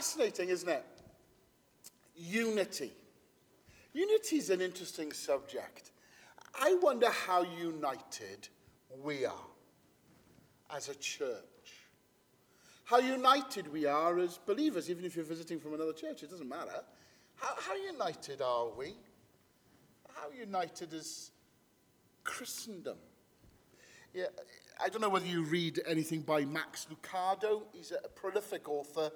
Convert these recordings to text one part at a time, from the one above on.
fascinating, isn't it? Unity. Unity is an interesting subject. I wonder how united we are as a church. How united we are as believers, even if you're visiting from another church, it doesn't matter. How, how united are we? How united is Christendom? Yeah, I don't know whether you read anything by Max Lucado. He's a prolific author.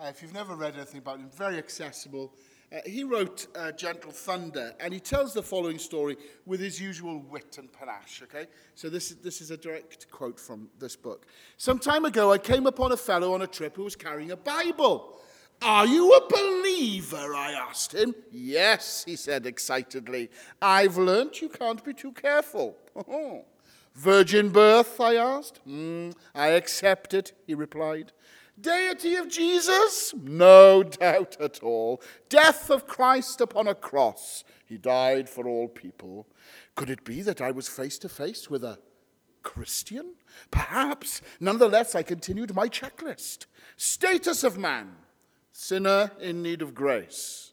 Uh, if you've never read anything about him, very accessible. Uh, he wrote uh, Gentle Thunder, and he tells the following story with his usual wit and panache, okay? So this, is, this is a direct quote from this book. Some time ago, I came upon a fellow on a trip who was carrying a Bible. Are you a believer? I asked him. Yes, he said excitedly. I've learnt you can't be too careful. Virgin birth? I asked. Mm, I accept it, he replied. Deity of Jesus? No doubt at all. Death of Christ upon a cross. He died for all people. Could it be that I was face to face with a Christian? Perhaps. Nonetheless, I continued my checklist. Status of man sinner in need of grace.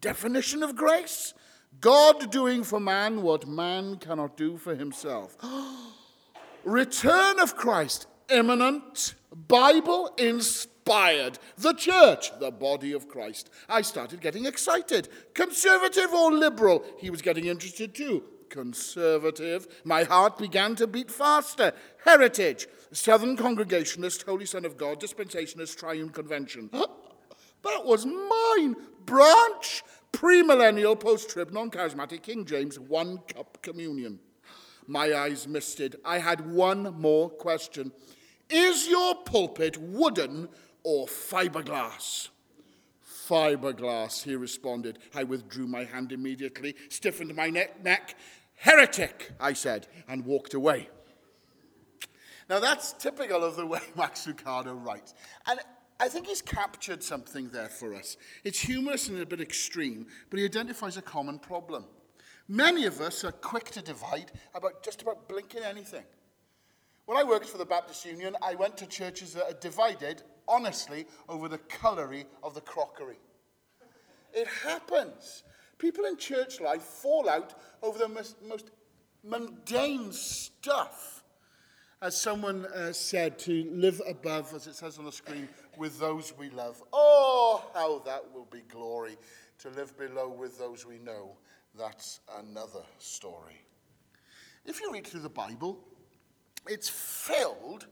Definition of grace God doing for man what man cannot do for himself. Return of Christ, imminent Bible inspired. The church, the body of Christ. I started getting excited. Conservative or liberal? He was getting interested too. Conservative. My heart began to beat faster. Heritage. Southern Congregationalist, Holy Son of God, Dispensationalist, Triune Convention. That was mine. Branch. Premillennial, post trib, non charismatic, King James, one cup communion. My eyes misted. I had one more question. Is your pulpit wooden or fiberglass? Fiberglass, he responded. I withdrew my hand immediately, stiffened my neck. Heretic, I said, and walked away. Now that's typical of the way Max Lucado writes. And I think he's captured something there for us. It's humorous and a bit extreme, but he identifies a common problem. Many of us are quick to divide about just about blinking anything. When I worked for the Baptist Union, I went to churches that are divided, honestly, over the colory of the crockery. It happens. People in church life fall out over the most, most mundane stuff. As someone uh, said, to live above, as it says on the screen, with those we love. Oh, how that will be glory. To live below with those we know, that's another story. If you read through the Bible, it's filled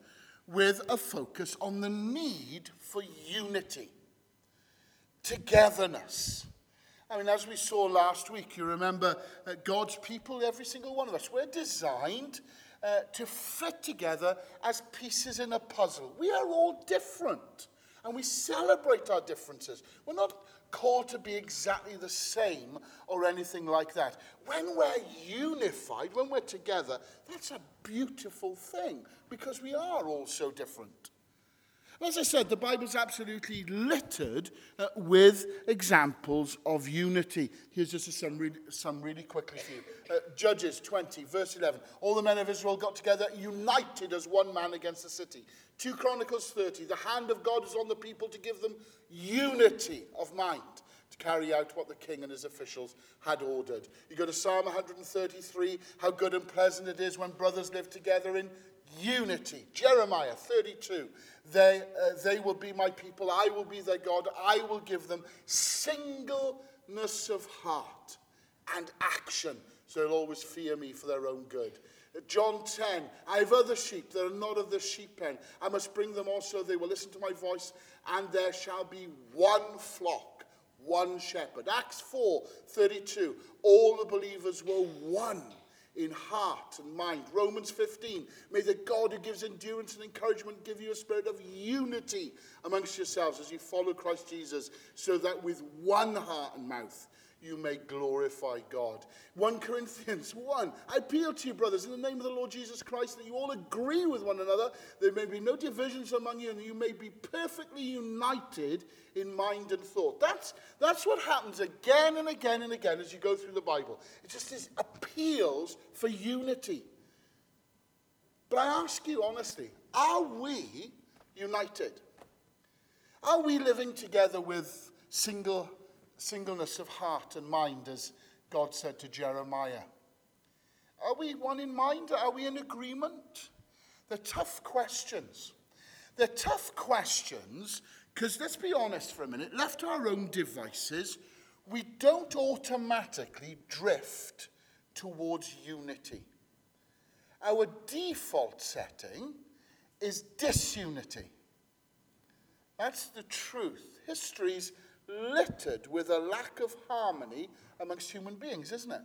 with a focus on the need for unity, togetherness. I mean, as we saw last week, you remember uh, God's people, every single one of us, we're designed uh, to fit together as pieces in a puzzle. We are all different, and we celebrate our differences. We're not called to be exactly the same or anything like that. When we're unified, when we're together, that's a beautiful thing because we are all so different. As I said, the Bible's absolutely littered uh, with examples of unity. Here's just some some really quickly for you. Uh, Judges 20, verse 11. All the men of Israel got together, united as one man against the city. 2 Chronicles 30. The hand of God is on the people to give them unity of mind to carry out what the king and his officials had ordered. You go to Psalm 133. How good and pleasant it is when brothers live together in unity. Jeremiah 32. They, uh, they will be my people. I will be their God. I will give them singleness of heart and action. So they'll always fear me for their own good. John 10, I have other sheep that are not of the sheep pen. I must bring them also. They will listen to my voice, and there shall be one flock, one shepherd. Acts 4, 32, all the believers were one in heart and mind. Romans 15, may the God who gives endurance and encouragement give you a spirit of unity amongst yourselves as you follow Christ Jesus, so that with one heart and mouth you may glorify God. 1 Corinthians 1. I appeal to you, brothers, in the name of the Lord Jesus Christ, that you all agree with one another. There may be no divisions among you, and you may be perfectly united in mind and thought. That's, that's what happens again and again and again as you go through the Bible. It just is appeals for unity. But I ask you honestly, are we united? Are we living together with single, singleness of heart and mind, as God said to Jeremiah? Are we one in mind? Are we in agreement? They're tough questions. They're tough questions because, let's be honest for a minute, left to our own devices, we don't automatically drift towards unity. Our default setting is disunity. That's the truth. History's littered with a lack of harmony amongst human beings, isn't it?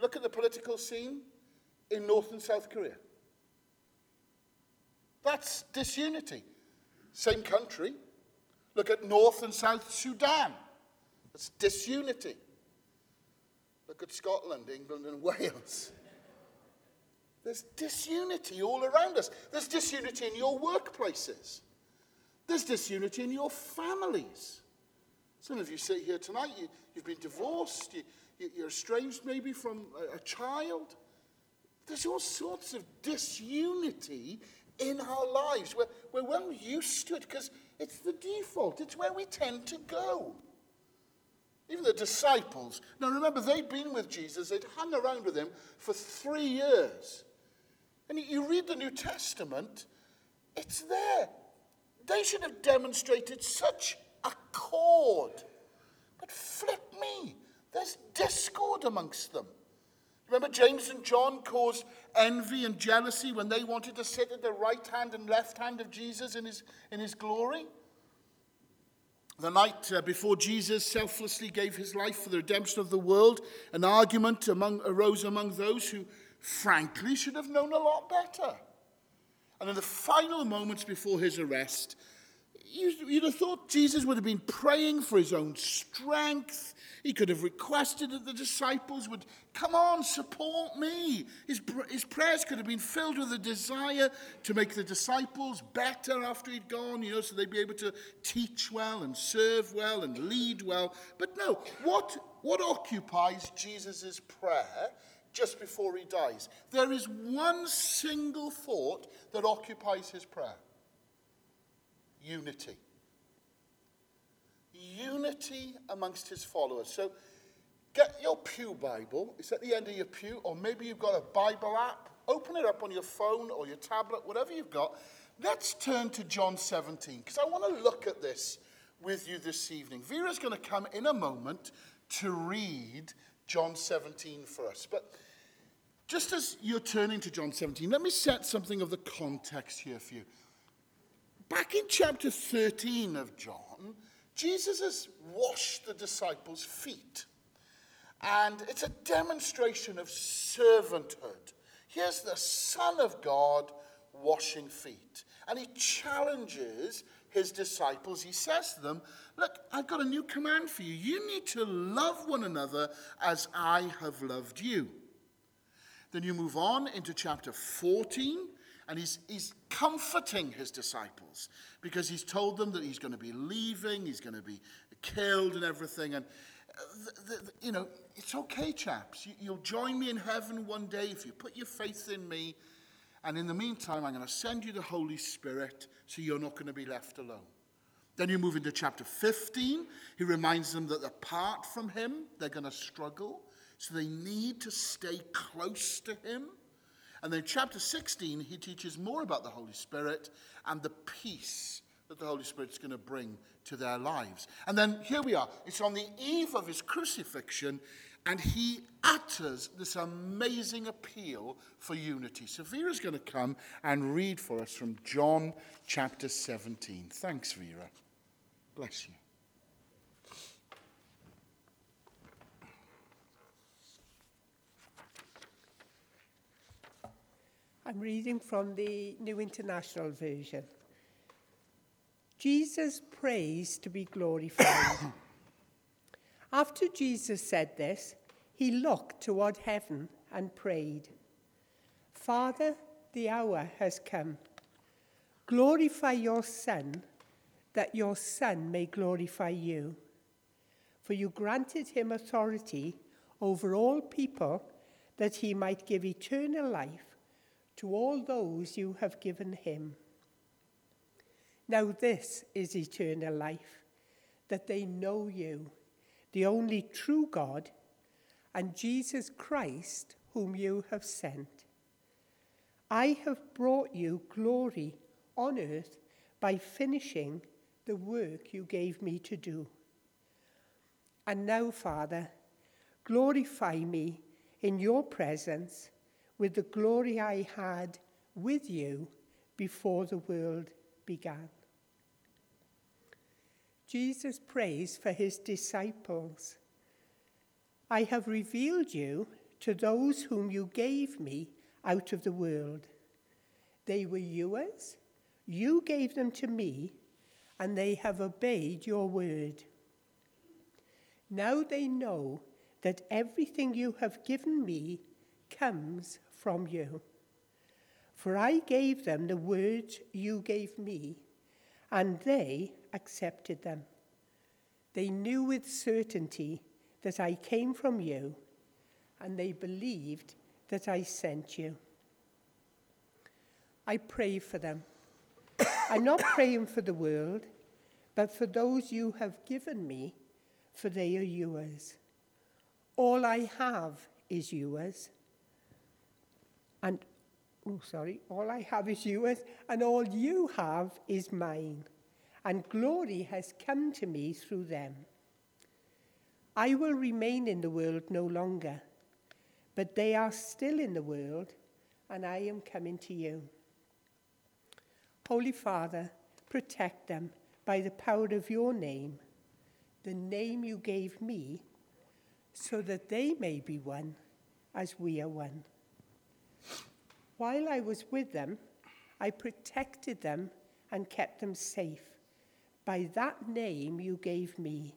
Look at the political scene in North and South Korea. That's disunity. Same country. Look at North and South Sudan. That's disunity. Look at Scotland, England, and Wales. There's disunity all around us. There's disunity in your workplaces. There's disunity in your families. Some of you sit here tonight, you, have been divorced, you, are estranged maybe from a, a child. There's all sorts of disunity in our lives. We're, we're well used to it because it's the default, it's where we tend to go. Even the disciples. Now remember, they'd been with Jesus, they'd hung around with him for three years. And you read the New Testament, it's there. They should have demonstrated such accord. But flip me, there's discord amongst them. Remember, James and John caused envy and jealousy when they wanted to sit at the right hand and left hand of Jesus in his, in his glory? The night uh, before Jesus selflessly gave his life for the redemption of the world, an argument among, arose among those who, frankly, should have known a lot better. And in the final moments before his arrest, you'd have thought Jesus would have been praying for his own strength. He could have requested that the disciples would come on, support me. His, his prayers could have been filled with a desire to make the disciples better after he'd gone, you know, so they'd be able to teach well and serve well and lead well. But no, what, what occupies Jesus' prayer just before he dies? There is one single thought that occupies his prayer unity. Unity amongst his followers. So get your Pew Bible. It's at the end of your pew, or maybe you've got a Bible app. Open it up on your phone or your tablet, whatever you've got. Let's turn to John 17, because I want to look at this with you this evening. Vera's going to come in a moment to read John 17 for us. But just as you're turning to John 17, let me set something of the context here for you. Back in chapter 13 of John, Jesus has washed the disciples' feet. And it's a demonstration of servanthood. Here's the Son of God washing feet. And he challenges his disciples. He says to them, Look, I've got a new command for you. You need to love one another as I have loved you. Then you move on into chapter 14, and he's, he's comforting his disciples because he's told them that he's going to be leaving, he's going to be killed and everything. And, uh, the, the, you know, it's okay, chaps. You, you'll join me in heaven one day if you put your faith in me. And in the meantime, I'm going to send you the Holy Spirit so you're not going to be left alone. Then you move into chapter 15. He reminds them that apart from him, they're going to struggle. So they need to stay close to him. And then chapter 16, he teaches more about the Holy Spirit and the peace that the Holy Spirit's going to bring to their lives. And then here we are. It's on the eve of his crucifixion, and he utters this amazing appeal for unity. So Vera's going to come and read for us from John chapter 17. Thanks, Vera. Bless you. I'm reading from the New International Version. Jesus prays to be glorified. After Jesus said this, he looked toward heaven and prayed, Father, the hour has come. Glorify your Son, that your Son may glorify you. For you granted him authority over all people, that he might give eternal life to all those you have given him. Now, this is eternal life, that they know you, the only true God, and Jesus Christ, whom you have sent. I have brought you glory on earth by finishing the work you gave me to do. And now, Father, glorify me in your presence with the glory I had with you before the world began. Jesus prays for his disciples. I have revealed you to those whom you gave me out of the world. They were yours, you gave them to me, and they have obeyed your word. Now they know that everything you have given me comes from you. For I gave them the words you gave me, and they accepted them. They knew with certainty that I came from you, and they believed that I sent you. I pray for them. I'm not praying for the world, but for those you have given me, for they are yours. All I have is yours. And, oh, sorry, all I have is yours, and all you have is mine. And glory has come to me through them. I will remain in the world no longer, but they are still in the world, and I am coming to you. Holy Father, protect them by the power of your name, the name you gave me, so that they may be one as we are one. While I was with them, I protected them and kept them safe by that name you gave me.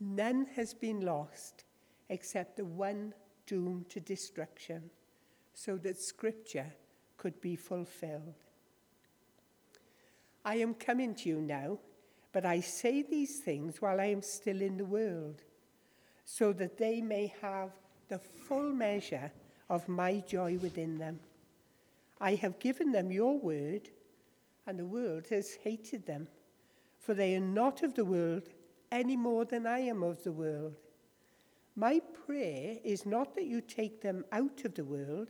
None has been lost except the one doomed to destruction, so that Scripture could be fulfilled. I am coming to you now, but I say these things while I am still in the world, so that they may have the full measure of my joy within them. I have given them your word, and the world has hated them, for they are not of the world any more than I am of the world. My prayer is not that you take them out of the world,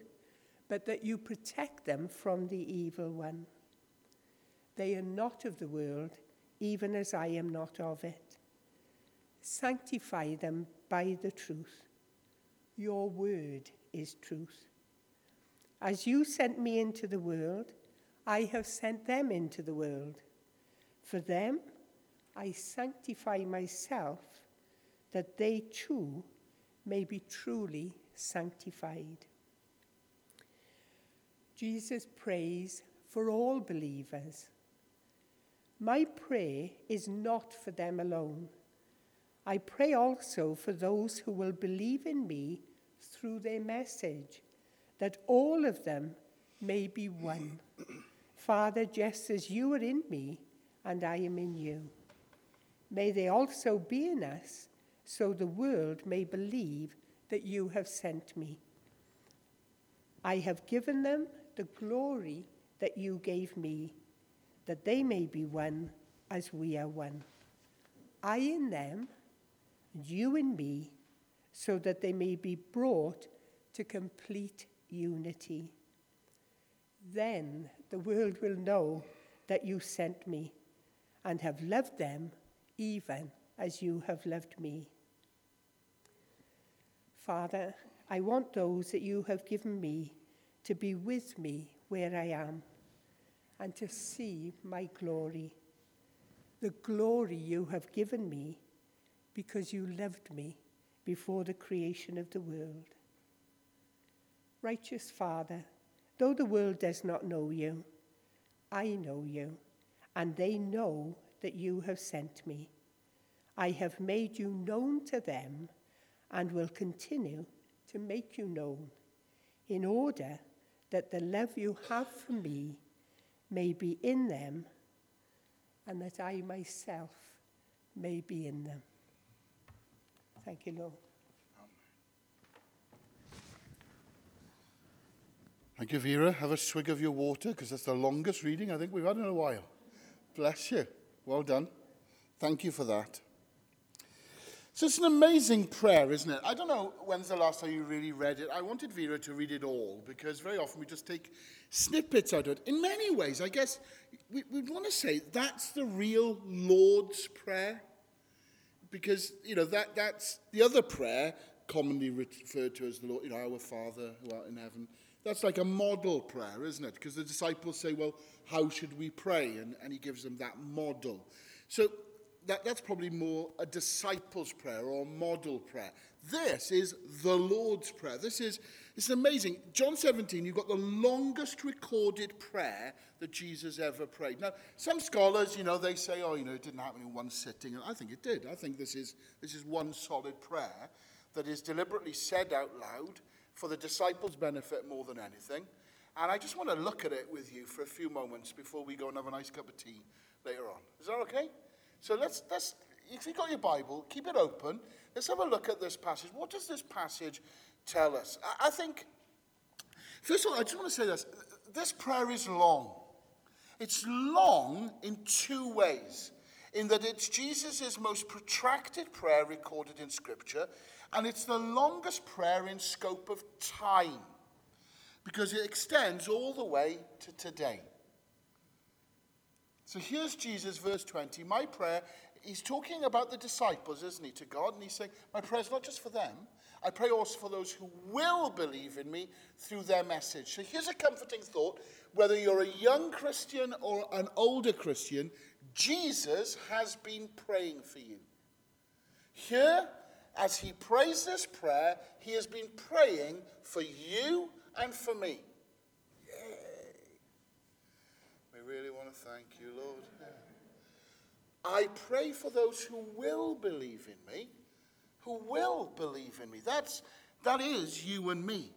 but that you protect them from the evil one. They are not of the world, even as I am not of it. Sanctify them by the truth. Your word is truth. As you sent me into the world, I have sent them into the world. For them, I sanctify myself, that they too may be truly sanctified. Jesus prays for all believers. My prayer is not for them alone. I pray also for those who will believe in me through their message, that all of them may be one. Father, just as you are in me and I am in you, may they also be in us, so the world may believe that you have sent me. I have given them the glory that you gave me, that they may be one as we are one. I in them, and you in me so that they may be brought to complete unity. Then the world will know that you sent me and have loved them even as you have loved me. Father, I want those that you have given me to be with me where I am and to see my glory, the glory you have given me because you loved me before the creation of the world. Righteous Father, though the world does not know you, I know you, and they know that you have sent me. I have made you known to them and will continue to make you known, in order that the love you have for me may be in them and that I myself may be in them. Thank you, Lord. Thank you, Vera. Have a swig of your water because that's the longest reading I think we've had in a while. Bless you. Well done. Thank you for that. So it's an amazing prayer, isn't it? I don't know when's the last time you really read it. I wanted Vera to read it all because very often we just take snippets out of it. In many ways, I guess we, would want to say that's the real Lord's Prayer because, you know, that, that's the other prayer commonly referred to as the Lord, you know, our Father who art in heaven. That's like a model prayer, isn't it? Because the disciples say, well, how should we pray? And, and he gives them that model. So that, that's probably more a disciples' prayer or model prayer. This is the Lord's Prayer. This is it's amazing. John 17, you've got the longest recorded prayer that Jesus ever prayed. Now, some scholars, you know, they say, oh, you know, it didn't happen in one sitting. And I think it did. I think this is, this is one solid prayer that is deliberately said out loud for the disciples' benefit more than anything. And I just want to look at it with you for a few moments before we go and have a nice cup of tea later on. Is that okay? So let's, let's, if you've got your Bible, keep it open. Let's have a look at this passage. What does this passage tell us? I, I think, first of all, I just want to say this. This prayer is long. It's long in two ways. In that it's Jesus' most protracted prayer recorded in Scripture, and it's the longest prayer in scope of time because it extends all the way to today. So here's Jesus, verse 20. My prayer, he's talking about the disciples, isn't he, to God? And he's saying, My prayer is not just for them. I pray also for those who will believe in me through their message. So here's a comforting thought. Whether you're a young Christian or an older Christian, Jesus has been praying for you. Here, as he prays this prayer, he has been praying for you and for me. Yay. We really want to thank you, Lord. I pray for those who will believe in me, who will believe in me. That's, that is you and me.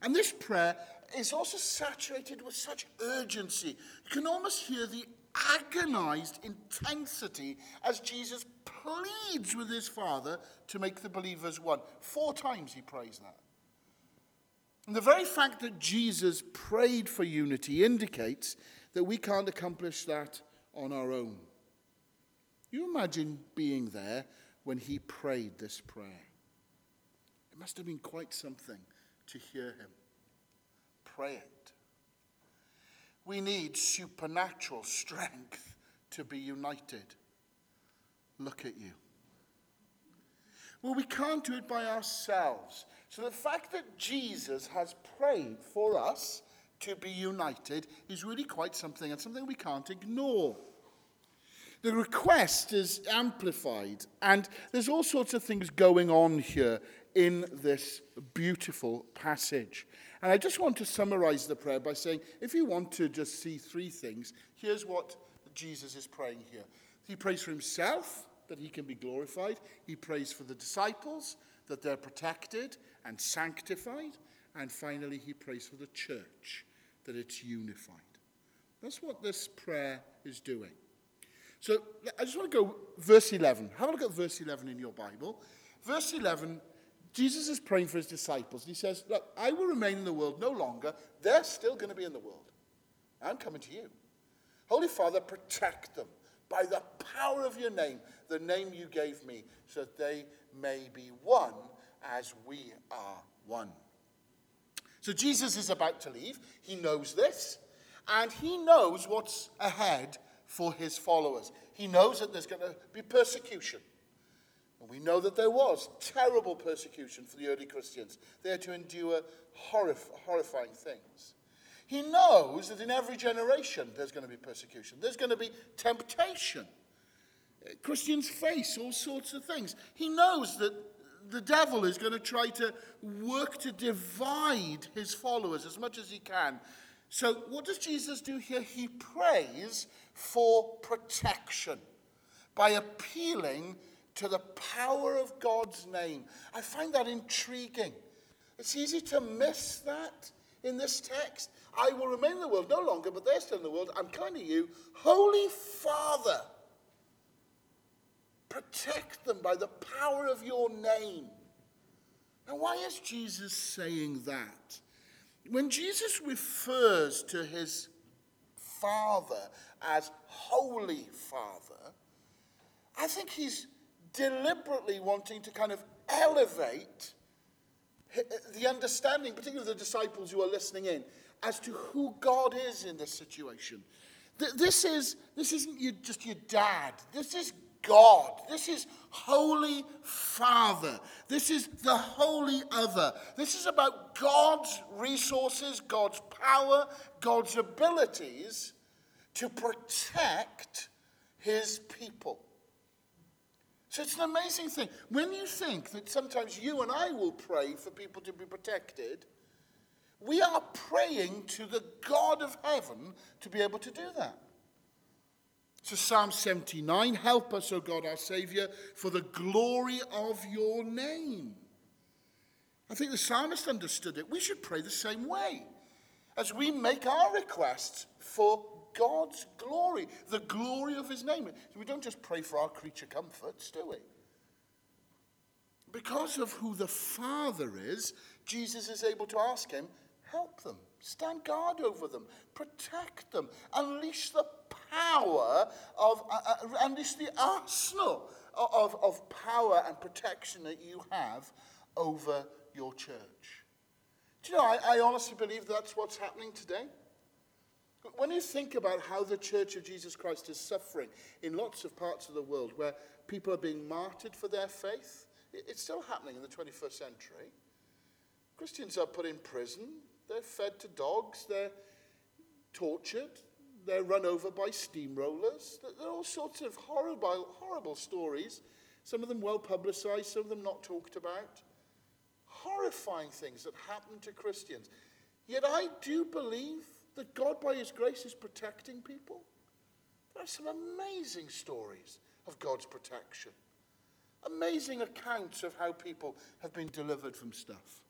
And this prayer is also saturated with such urgency. You can almost hear the agonized intensity as Jesus pleads with his Father to make the believers one. Four times he prays that. And the very fact that Jesus prayed for unity indicates that we can't accomplish that on our own. You imagine being there when he prayed this prayer. It must have been quite something to hear him pray it. We need supernatural strength to be united. Look at you. Well, we can't do it by ourselves. So the fact that Jesus has prayed for us to be united is really quite something and something we can't ignore. The request is amplified, and there's all sorts of things going on here in this beautiful passage. And I just want to summarize the prayer by saying if you want to just see three things, here's what Jesus is praying here. He prays for himself, that he can be glorified. He prays for the disciples, that they're protected and sanctified. And finally, he prays for the church, that it's unified. That's what this prayer is doing. So I just want to go verse 11. Have a look at verse 11 in your Bible. Verse 11, Jesus is praying for his disciples. He says, Look, I will remain in the world no longer. They're still going to be in the world. I'm coming to you. Holy Father, protect them by the power of your name, the name you gave me, so that they may be one as we are one. So Jesus is about to leave. He knows this, and he knows what's ahead for his followers. He knows that there's going to be persecution. We know that there was terrible persecution for the early Christians. They had to endure horrif- horrifying things. He knows that in every generation there's going to be persecution, there's going to be temptation. Uh, Christians face all sorts of things. He knows that the devil is going to try to work to divide his followers as much as he can. So, what does Jesus do here? He prays for protection by appealing to the power of God's name. I find that intriguing. It's easy to miss that in this text. I will remain in the world no longer, but they're still in the world. I'm kind to you. Holy Father, Protect them by the power of your name. Now, why is Jesus saying that? When Jesus refers to his Father as Holy Father, I think he's deliberately wanting to kind of elevate the understanding, particularly the disciples who are listening in, as to who God is in this situation. This, is, this isn't just your dad. This is God. This is Holy Father. This is the Holy Other. This is about God's resources, God's power, God's abilities to protect his people. So it's an amazing thing. When you think that sometimes you and I will pray for people to be protected, we are praying to the God of heaven to be able to do that. So, Psalm 79 Help us, O God, our Saviour, for the glory of your name. I think the psalmist understood it. We should pray the same way as we make our requests for God's glory, the glory of his name. We don't just pray for our creature comforts, do we? Because of who the Father is, Jesus is able to ask him, help them, stand guard over them, protect them, unleash the power of, uh, uh, unleash the arsenal of, of power and protection that you have over your church. Do you know, I, I honestly believe that's what's happening today. When you think about how the Church of Jesus Christ is suffering in lots of parts of the world where people are being martyred for their faith, it's still happening in the 21st century. Christians are put in prison, they're fed to dogs, they're tortured, they're run over by steamrollers. There are all sorts of horrible, horrible stories, some of them well publicized, some of them not talked about. Horrifying things that happen to Christians. Yet I do believe that God, by His grace, is protecting people? There are some amazing stories of God's protection. Amazing accounts of how people have been delivered from stuff.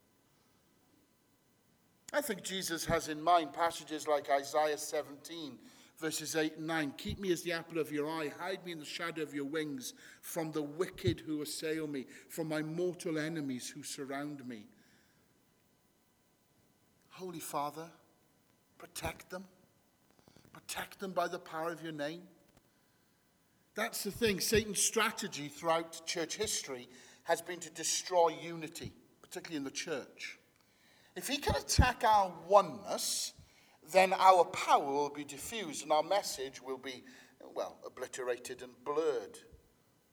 I think Jesus has in mind passages like Isaiah 17, verses 8 and 9. Keep me as the apple of your eye, hide me in the shadow of your wings from the wicked who assail me, from my mortal enemies who surround me. Holy Father, Protect them. Protect them by the power of your name. That's the thing. Satan's strategy throughout church history has been to destroy unity, particularly in the church. If he can attack our oneness, then our power will be diffused and our message will be, well, obliterated and blurred.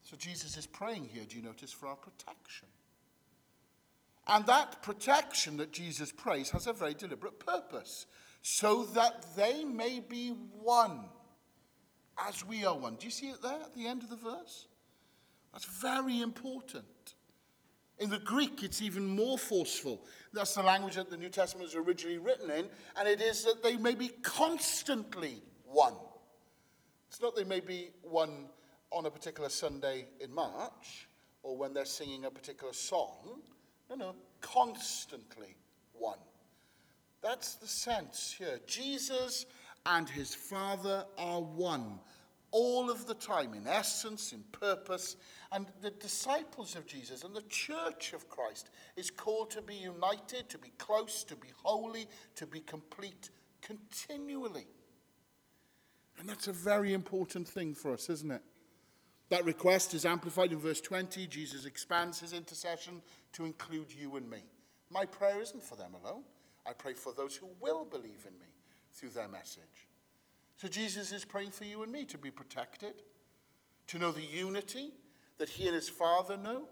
So Jesus is praying here, do you notice, for our protection. And that protection that Jesus prays has a very deliberate purpose so that they may be one as we are one. Do you see it there at the end of the verse? That's very important. In the Greek, it's even more forceful. That's the language that the New Testament was originally written in, and it is that they may be constantly one. It's not they may be one on a particular Sunday in March or when they're singing a particular song. No, no, constantly one. That's the sense here. Jesus and his Father are one all of the time, in essence, in purpose. And the disciples of Jesus and the church of Christ is called to be united, to be close, to be holy, to be complete continually. And that's a very important thing for us, isn't it? That request is amplified in verse 20. Jesus expands his intercession to include you and me. My prayer isn't for them alone. I pray for those who will believe in me through their message. So Jesus is praying for you and me to be protected, to know the unity that he and his Father know.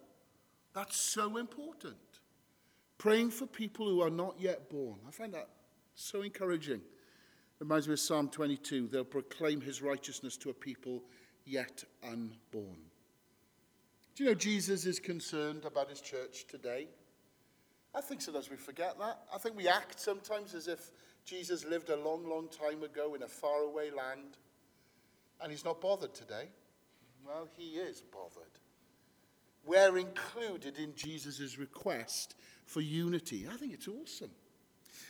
That's so important. Praying for people who are not yet born. I find that so encouraging. Reminds me of Psalm 22. They'll proclaim his righteousness to a people yet unborn. Do you know Jesus is concerned about his church today? I think sometimes we forget that. I think we act sometimes as if Jesus lived a long, long time ago in a faraway land and he's not bothered today. Well, he is bothered. We're included in Jesus' request for unity. I think it's awesome.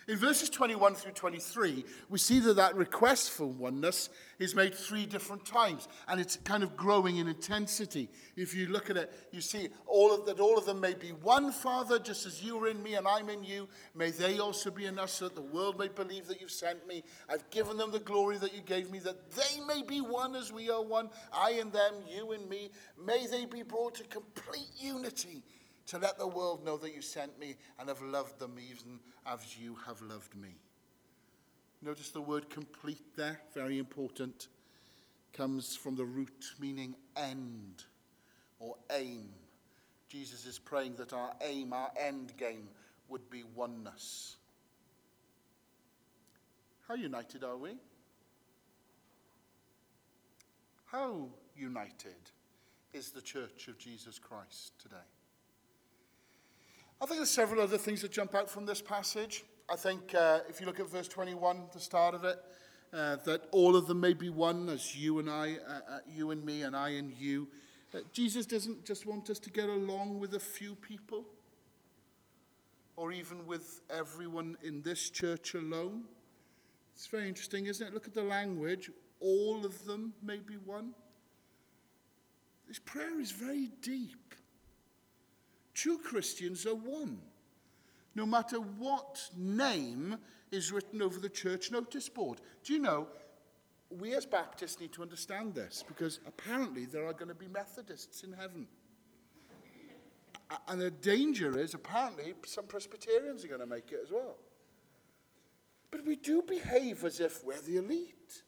In verses 21 through 23, we see that that request for oneness is made three different times, and it's kind of growing in intensity. If you look at it, you see all of that all of them may be one Father, just as you are in me and I'm in you. May they also be in us, so that the world may believe that you've sent me. I've given them the glory that you gave me, that they may be one as we are one. I and them, you and me. May they be brought to complete unity to let the world know that you sent me and have loved them even as you have loved me. Notice the word complete there, very important. Comes from the root meaning end or aim. Jesus is praying that our aim, our end game, would be oneness. How united are we? How united is the church of Jesus Christ today? I think there's several other things that jump out from this passage. I think uh, if you look at verse 21, the start of it, uh, that all of them may be one, as you and I, uh, uh you and me, and I and you. Uh, Jesus doesn't just want us to get along with a few people, or even with everyone in this church alone. It's very interesting, isn't it? Look at the language. All of them may be one. This prayer is very deep. True Christians are one. No matter what name is written over the church notice board. Do you know, we as Baptists need to understand this because apparently there are going to be Methodists in heaven. And the danger is apparently some Presbyterians are going to make it as well. But we do behave as if we're the elite.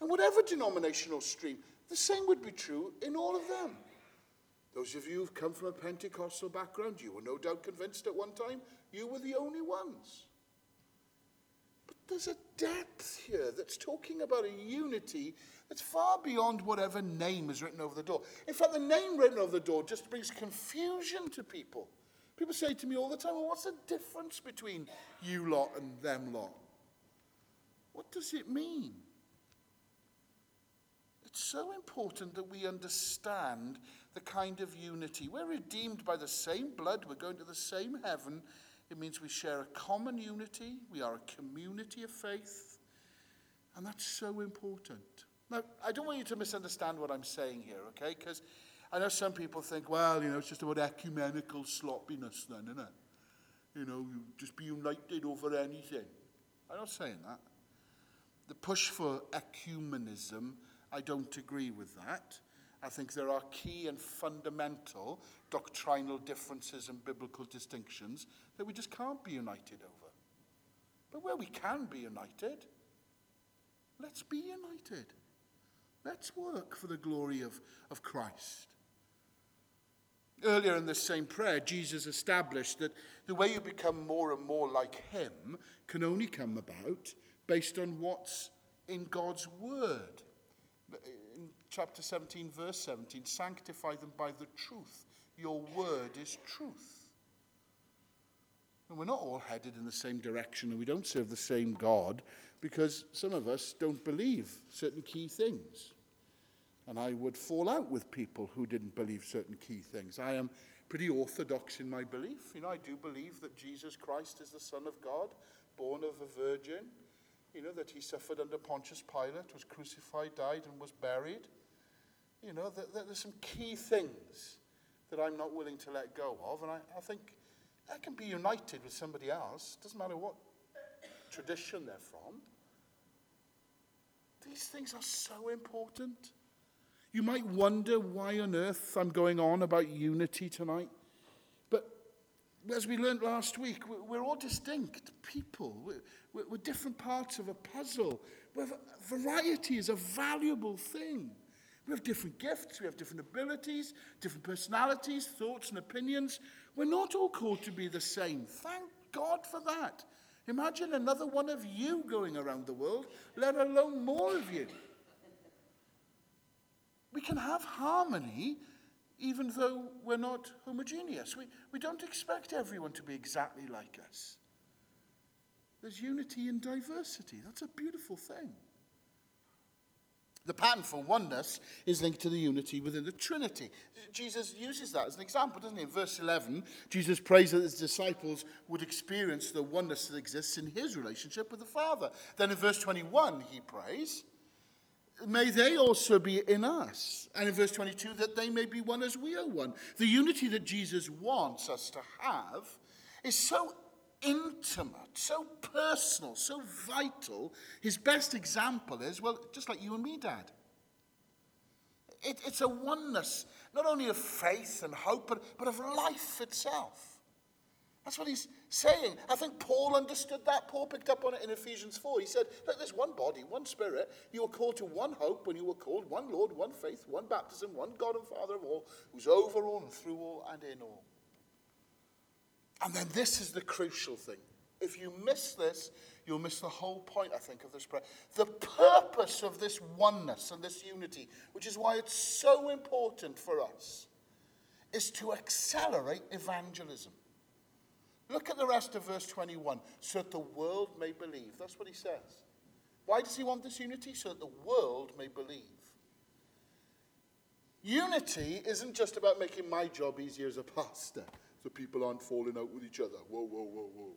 And whatever denominational stream, the same would be true in all of them. Those of you who've come from a Pentecostal background, you were no doubt convinced at one time you were the only ones. But there's a depth here that's talking about a unity that's far beyond whatever name is written over the door. In fact, the name written over the door just brings confusion to people. People say to me all the time, well, what's the difference between you lot and them lot? What does it mean? It's so important that we understand the kind of unity. We're redeemed by the same blood, we're going to the same heaven. It means we share a common unity, we are a community of faith, and that's so important. Now, I don't want you to misunderstand what I'm saying here, okay? Because I know some people think, well, you know, it's just about ecumenical sloppiness then, isn't it? You know, you just be united over anything. I'm not saying that. The push for ecumenism, I don't agree with that. I think there are key and fundamental doctrinal differences and biblical distinctions that we just can't be united over. But where we can be united, let's be united. Let's work for the glory of, of Christ. Earlier in this same prayer, Jesus established that the way you become more and more like Him can only come about based on what's in God's Word chapter 17, verse 17 sanctify them by the truth. Your word is truth. And we're not all headed in the same direction and we don't serve the same God because some of us don't believe certain key things. And I would fall out with people who didn't believe certain key things. I am pretty orthodox in my belief. You know, I do believe that Jesus Christ is the Son of God, born of a virgin. You know, that he suffered under Pontius Pilate, was crucified, died, and was buried. You know, that, that there's some key things that I'm not willing to let go of. And I, I think I can be united with somebody else. Doesn't matter what tradition they're from. These things are so important. You might wonder why on earth I'm going on about unity tonight. But as we learned last week, we're all distinct people. We're, we're different parts of a puzzle. Variety is a valuable thing. We have different gifts, we have different abilities, different personalities, thoughts, and opinions. We're not all called to be the same. Thank God for that. Imagine another one of you going around the world, let alone more of you. We can have harmony even though we're not homogeneous. We, we don't expect everyone to be exactly like us. There's unity in diversity. That's a beautiful thing. The pattern for oneness is linked to the unity within the Trinity. Jesus uses that as an example, doesn't he? In verse 11, Jesus prays that his disciples would experience the oneness that exists in his relationship with the Father. Then in verse 21, he prays, May they also be in us. And in verse 22, that they may be one as we are one. The unity that Jesus wants us to have is so intimate, so personal, so vital. His best example is, well, just like you and me, Dad. It, it's a oneness, not only of faith and hope, but, but of life itself. That's what he's saying. I think Paul understood that. Paul picked up on it in Ephesians 4. He said, Look, there's one body, one spirit. You were called to one hope when you were called, one Lord, one faith, one baptism, one God and Father of all, who's over all and through all and in all. And then this is the crucial thing. If you miss this, you'll miss the whole point, I think, of this prayer. The purpose of this oneness and this unity, which is why it's so important for us, is to accelerate evangelism. Look at the rest of verse 21. So that the world may believe. That's what he says. Why does he want this unity? So that the world may believe. Unity isn't just about making my job easier as a pastor so people aren't falling out with each other. Whoa, whoa, whoa, whoa.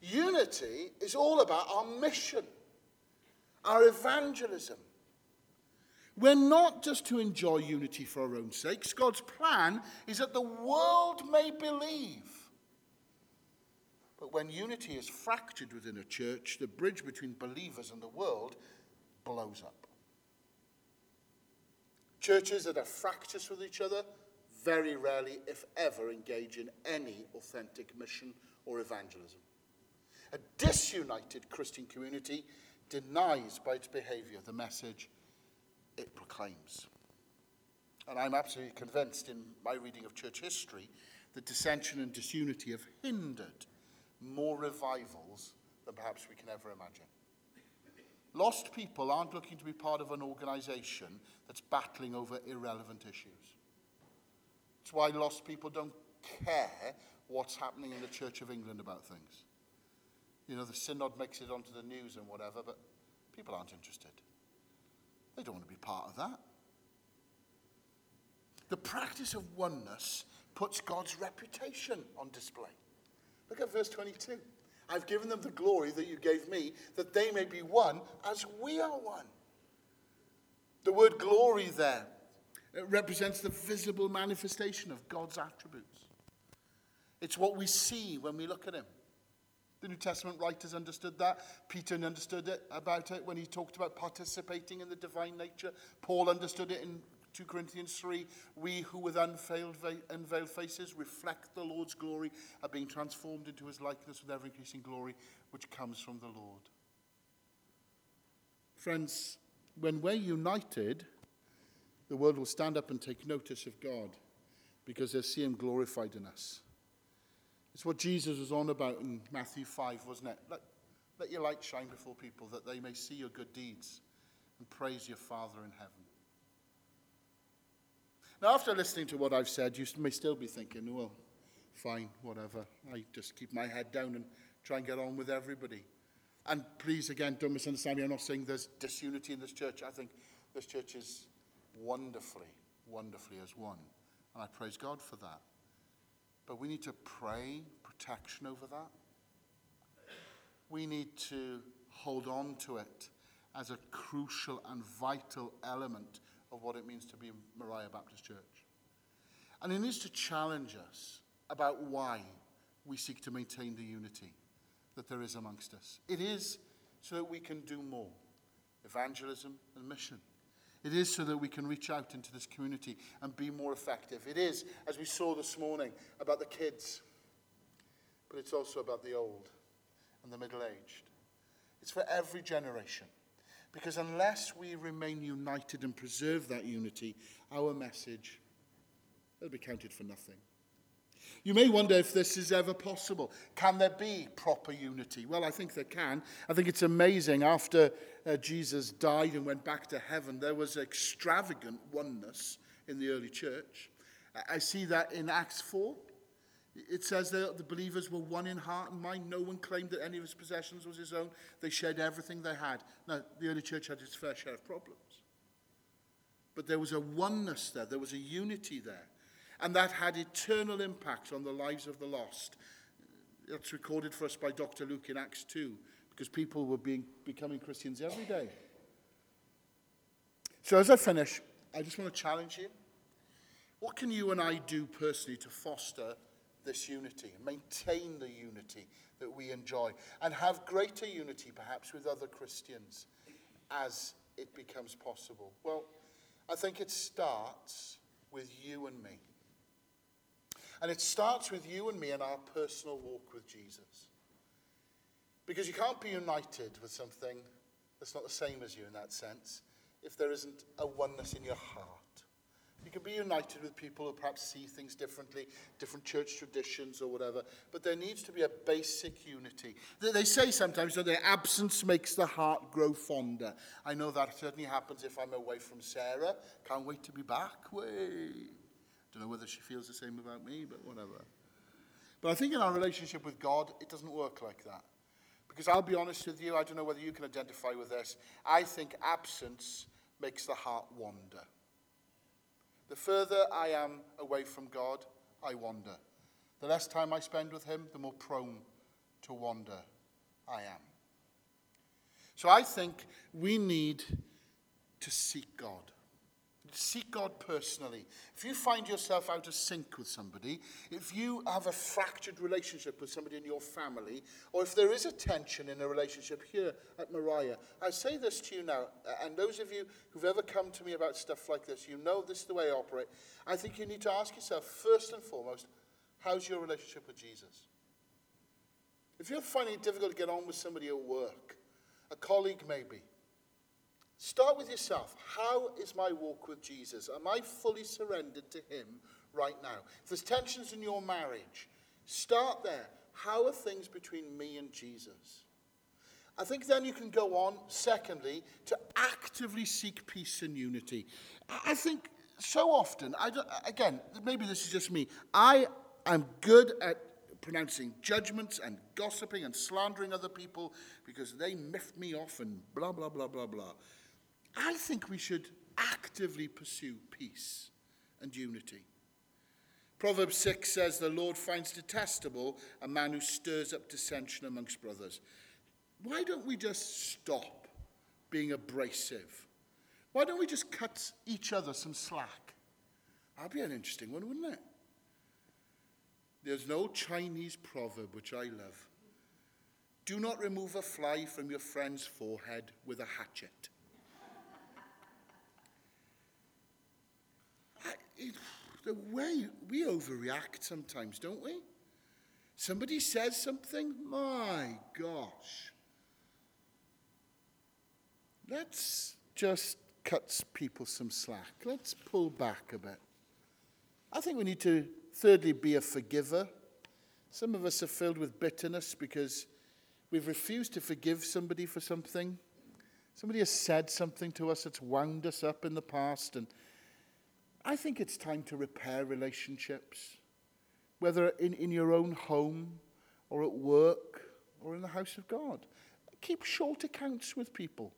Unity is all about our mission, our evangelism. We're not just to enjoy unity for our own sakes. God's plan is that the world may believe. But when unity is fractured within a church, the bridge between believers and the world blows up. Churches that are fractious with each other very rarely, if ever, engage in any authentic mission or evangelism. A disunited Christian community denies by its behavior the message it proclaims. And I'm absolutely convinced in my reading of church history that dissension and disunity have hindered more revivals than perhaps we can ever imagine. Lost people aren't looking to be part of an organization that's battling over irrelevant issues. It's why lost people don't care what's happening in the Church of England about things. You know, the synod makes it onto the news and whatever, but people aren't interested. They don't want to be part of that. The practice of oneness puts God's reputation on display. Look at verse 22. I've given them the glory that you gave me, that they may be one as we are one. The word glory there it represents the visible manifestation of God's attributes. It's what we see when we look at him. The New Testament writers understood that. Peter understood it about it when he talked about participating in the divine nature. Paul understood it in 2 Corinthians 3. We who with unveiled, unveiled faces reflect the Lord's glory are being transformed into his likeness with ever increasing glory which comes from the Lord. Friends, when we're united, the world will stand up and take notice of God because they'll see him glorified in us. It's what Jesus was on about in Matthew 5, wasn't it? Let, let your light shine before people that they may see your good deeds and praise your Father in heaven. Now, after listening to what I've said, you may still be thinking, well, fine, whatever. I just keep my head down and try and get on with everybody. And please, again, don't misunderstand me. I'm not saying there's disunity in this church. I think this church is wonderfully, wonderfully as one. And I praise God for that. But we need to pray protection over that. We need to hold on to it as a crucial and vital element of what it means to be Moriah Baptist Church. And it needs to challenge us about why we seek to maintain the unity that there is amongst us. It is so that we can do more evangelism and mission. It is so that we can reach out into this community and be more effective. It is, as we saw this morning, about the kids, but it's also about the old and the middle aged. It's for every generation. Because unless we remain united and preserve that unity, our message will be counted for nothing. You may wonder if this is ever possible. Can there be proper unity? Well, I think there can. I think it's amazing. After uh, Jesus died and went back to heaven, there was extravagant oneness in the early church. I see that in Acts 4. It says that the believers were one in heart and mind. No one claimed that any of his possessions was his own. They shared everything they had. Now, the early church had its fair share of problems. But there was a oneness there, there was a unity there. And that had eternal impact on the lives of the lost. It's recorded for us by Dr. Luke in Acts 2, because people were being, becoming Christians every day. So, as I finish, I just want to challenge you. What can you and I do personally to foster this unity, maintain the unity that we enjoy, and have greater unity perhaps with other Christians as it becomes possible? Well, I think it starts with you and me. And it starts with you and me in our personal walk with Jesus. Because you can't be united with something that's not the same as you in that sense if there isn't a oneness in your heart. You can be united with people who perhaps see things differently, different church traditions or whatever, but there needs to be a basic unity. They say sometimes that the absence makes the heart grow fonder. I know that certainly happens if I'm away from Sarah. Can't wait to be back. Way. Don't know whether she feels the same about me, but whatever. But I think in our relationship with God, it doesn't work like that. Because I'll be honest with you, I don't know whether you can identify with this. I think absence makes the heart wander. The further I am away from God, I wander. The less time I spend with Him, the more prone to wander I am. So I think we need to seek God. Seek God personally. If you find yourself out of sync with somebody, if you have a fractured relationship with somebody in your family, or if there is a tension in a relationship here at Moriah, I say this to you now, and those of you who've ever come to me about stuff like this, you know this is the way I operate. I think you need to ask yourself, first and foremost, how's your relationship with Jesus? If you're finding it difficult to get on with somebody at work, a colleague maybe, Start with yourself. How is my walk with Jesus? Am I fully surrendered to Him right now? If there's tensions in your marriage, start there. How are things between me and Jesus? I think then you can go on, secondly, to actively seek peace and unity. I think so often, I again, maybe this is just me, I am good at pronouncing judgments and gossiping and slandering other people because they miffed me off and blah, blah, blah, blah, blah. I think we should actively pursue peace and unity. Proverbs 6 says, The Lord finds detestable a man who stirs up dissension amongst brothers. Why don't we just stop being abrasive? Why don't we just cut each other some slack? That'd be an interesting one, wouldn't it? There's no Chinese proverb which I love. Do not remove a fly from your friend's forehead with a hatchet. The way we overreact sometimes, don't we? Somebody says something, my gosh. Let's just cut people some slack. Let's pull back a bit. I think we need to, thirdly, be a forgiver. Some of us are filled with bitterness because we've refused to forgive somebody for something. Somebody has said something to us that's wound us up in the past, and I think it's time to repair relationships, whether in, in your own home or at work or in the house of God. Keep short accounts with people.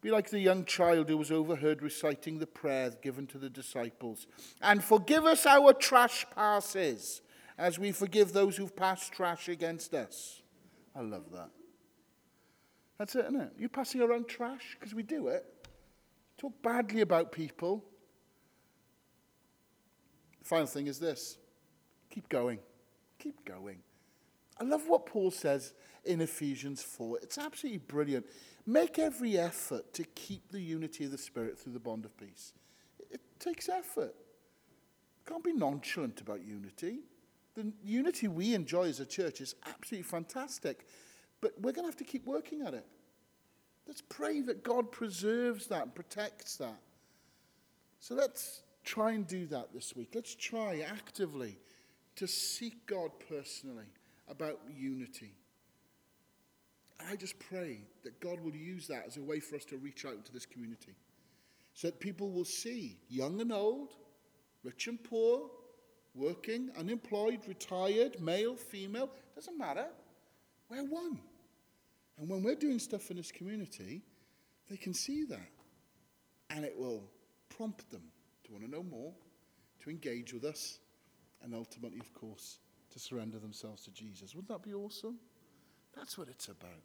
Be like the young child who was overheard reciting the prayer given to the disciples. And forgive us our trespasses as we forgive those who've passed trash against us. I love that. That's it, isn't it? You're passing around trash? Because we do it. Talk badly about people. Final thing is this keep going. Keep going. I love what Paul says in Ephesians 4. It's absolutely brilliant. Make every effort to keep the unity of the Spirit through the bond of peace. It takes effort. Can't be nonchalant about unity. The unity we enjoy as a church is absolutely fantastic, but we're going to have to keep working at it. Let's pray that God preserves that and protects that. So let's Try and do that this week. Let's try actively to seek God personally about unity. I just pray that God will use that as a way for us to reach out to this community so that people will see, young and old, rich and poor, working, unemployed, retired, male, female, doesn't matter. We're one. And when we're doing stuff in this community, they can see that. And it will prompt them to want to know more, to engage with us, and ultimately, of course, to surrender themselves to Jesus. Wouldn't that be awesome? That's what it's about.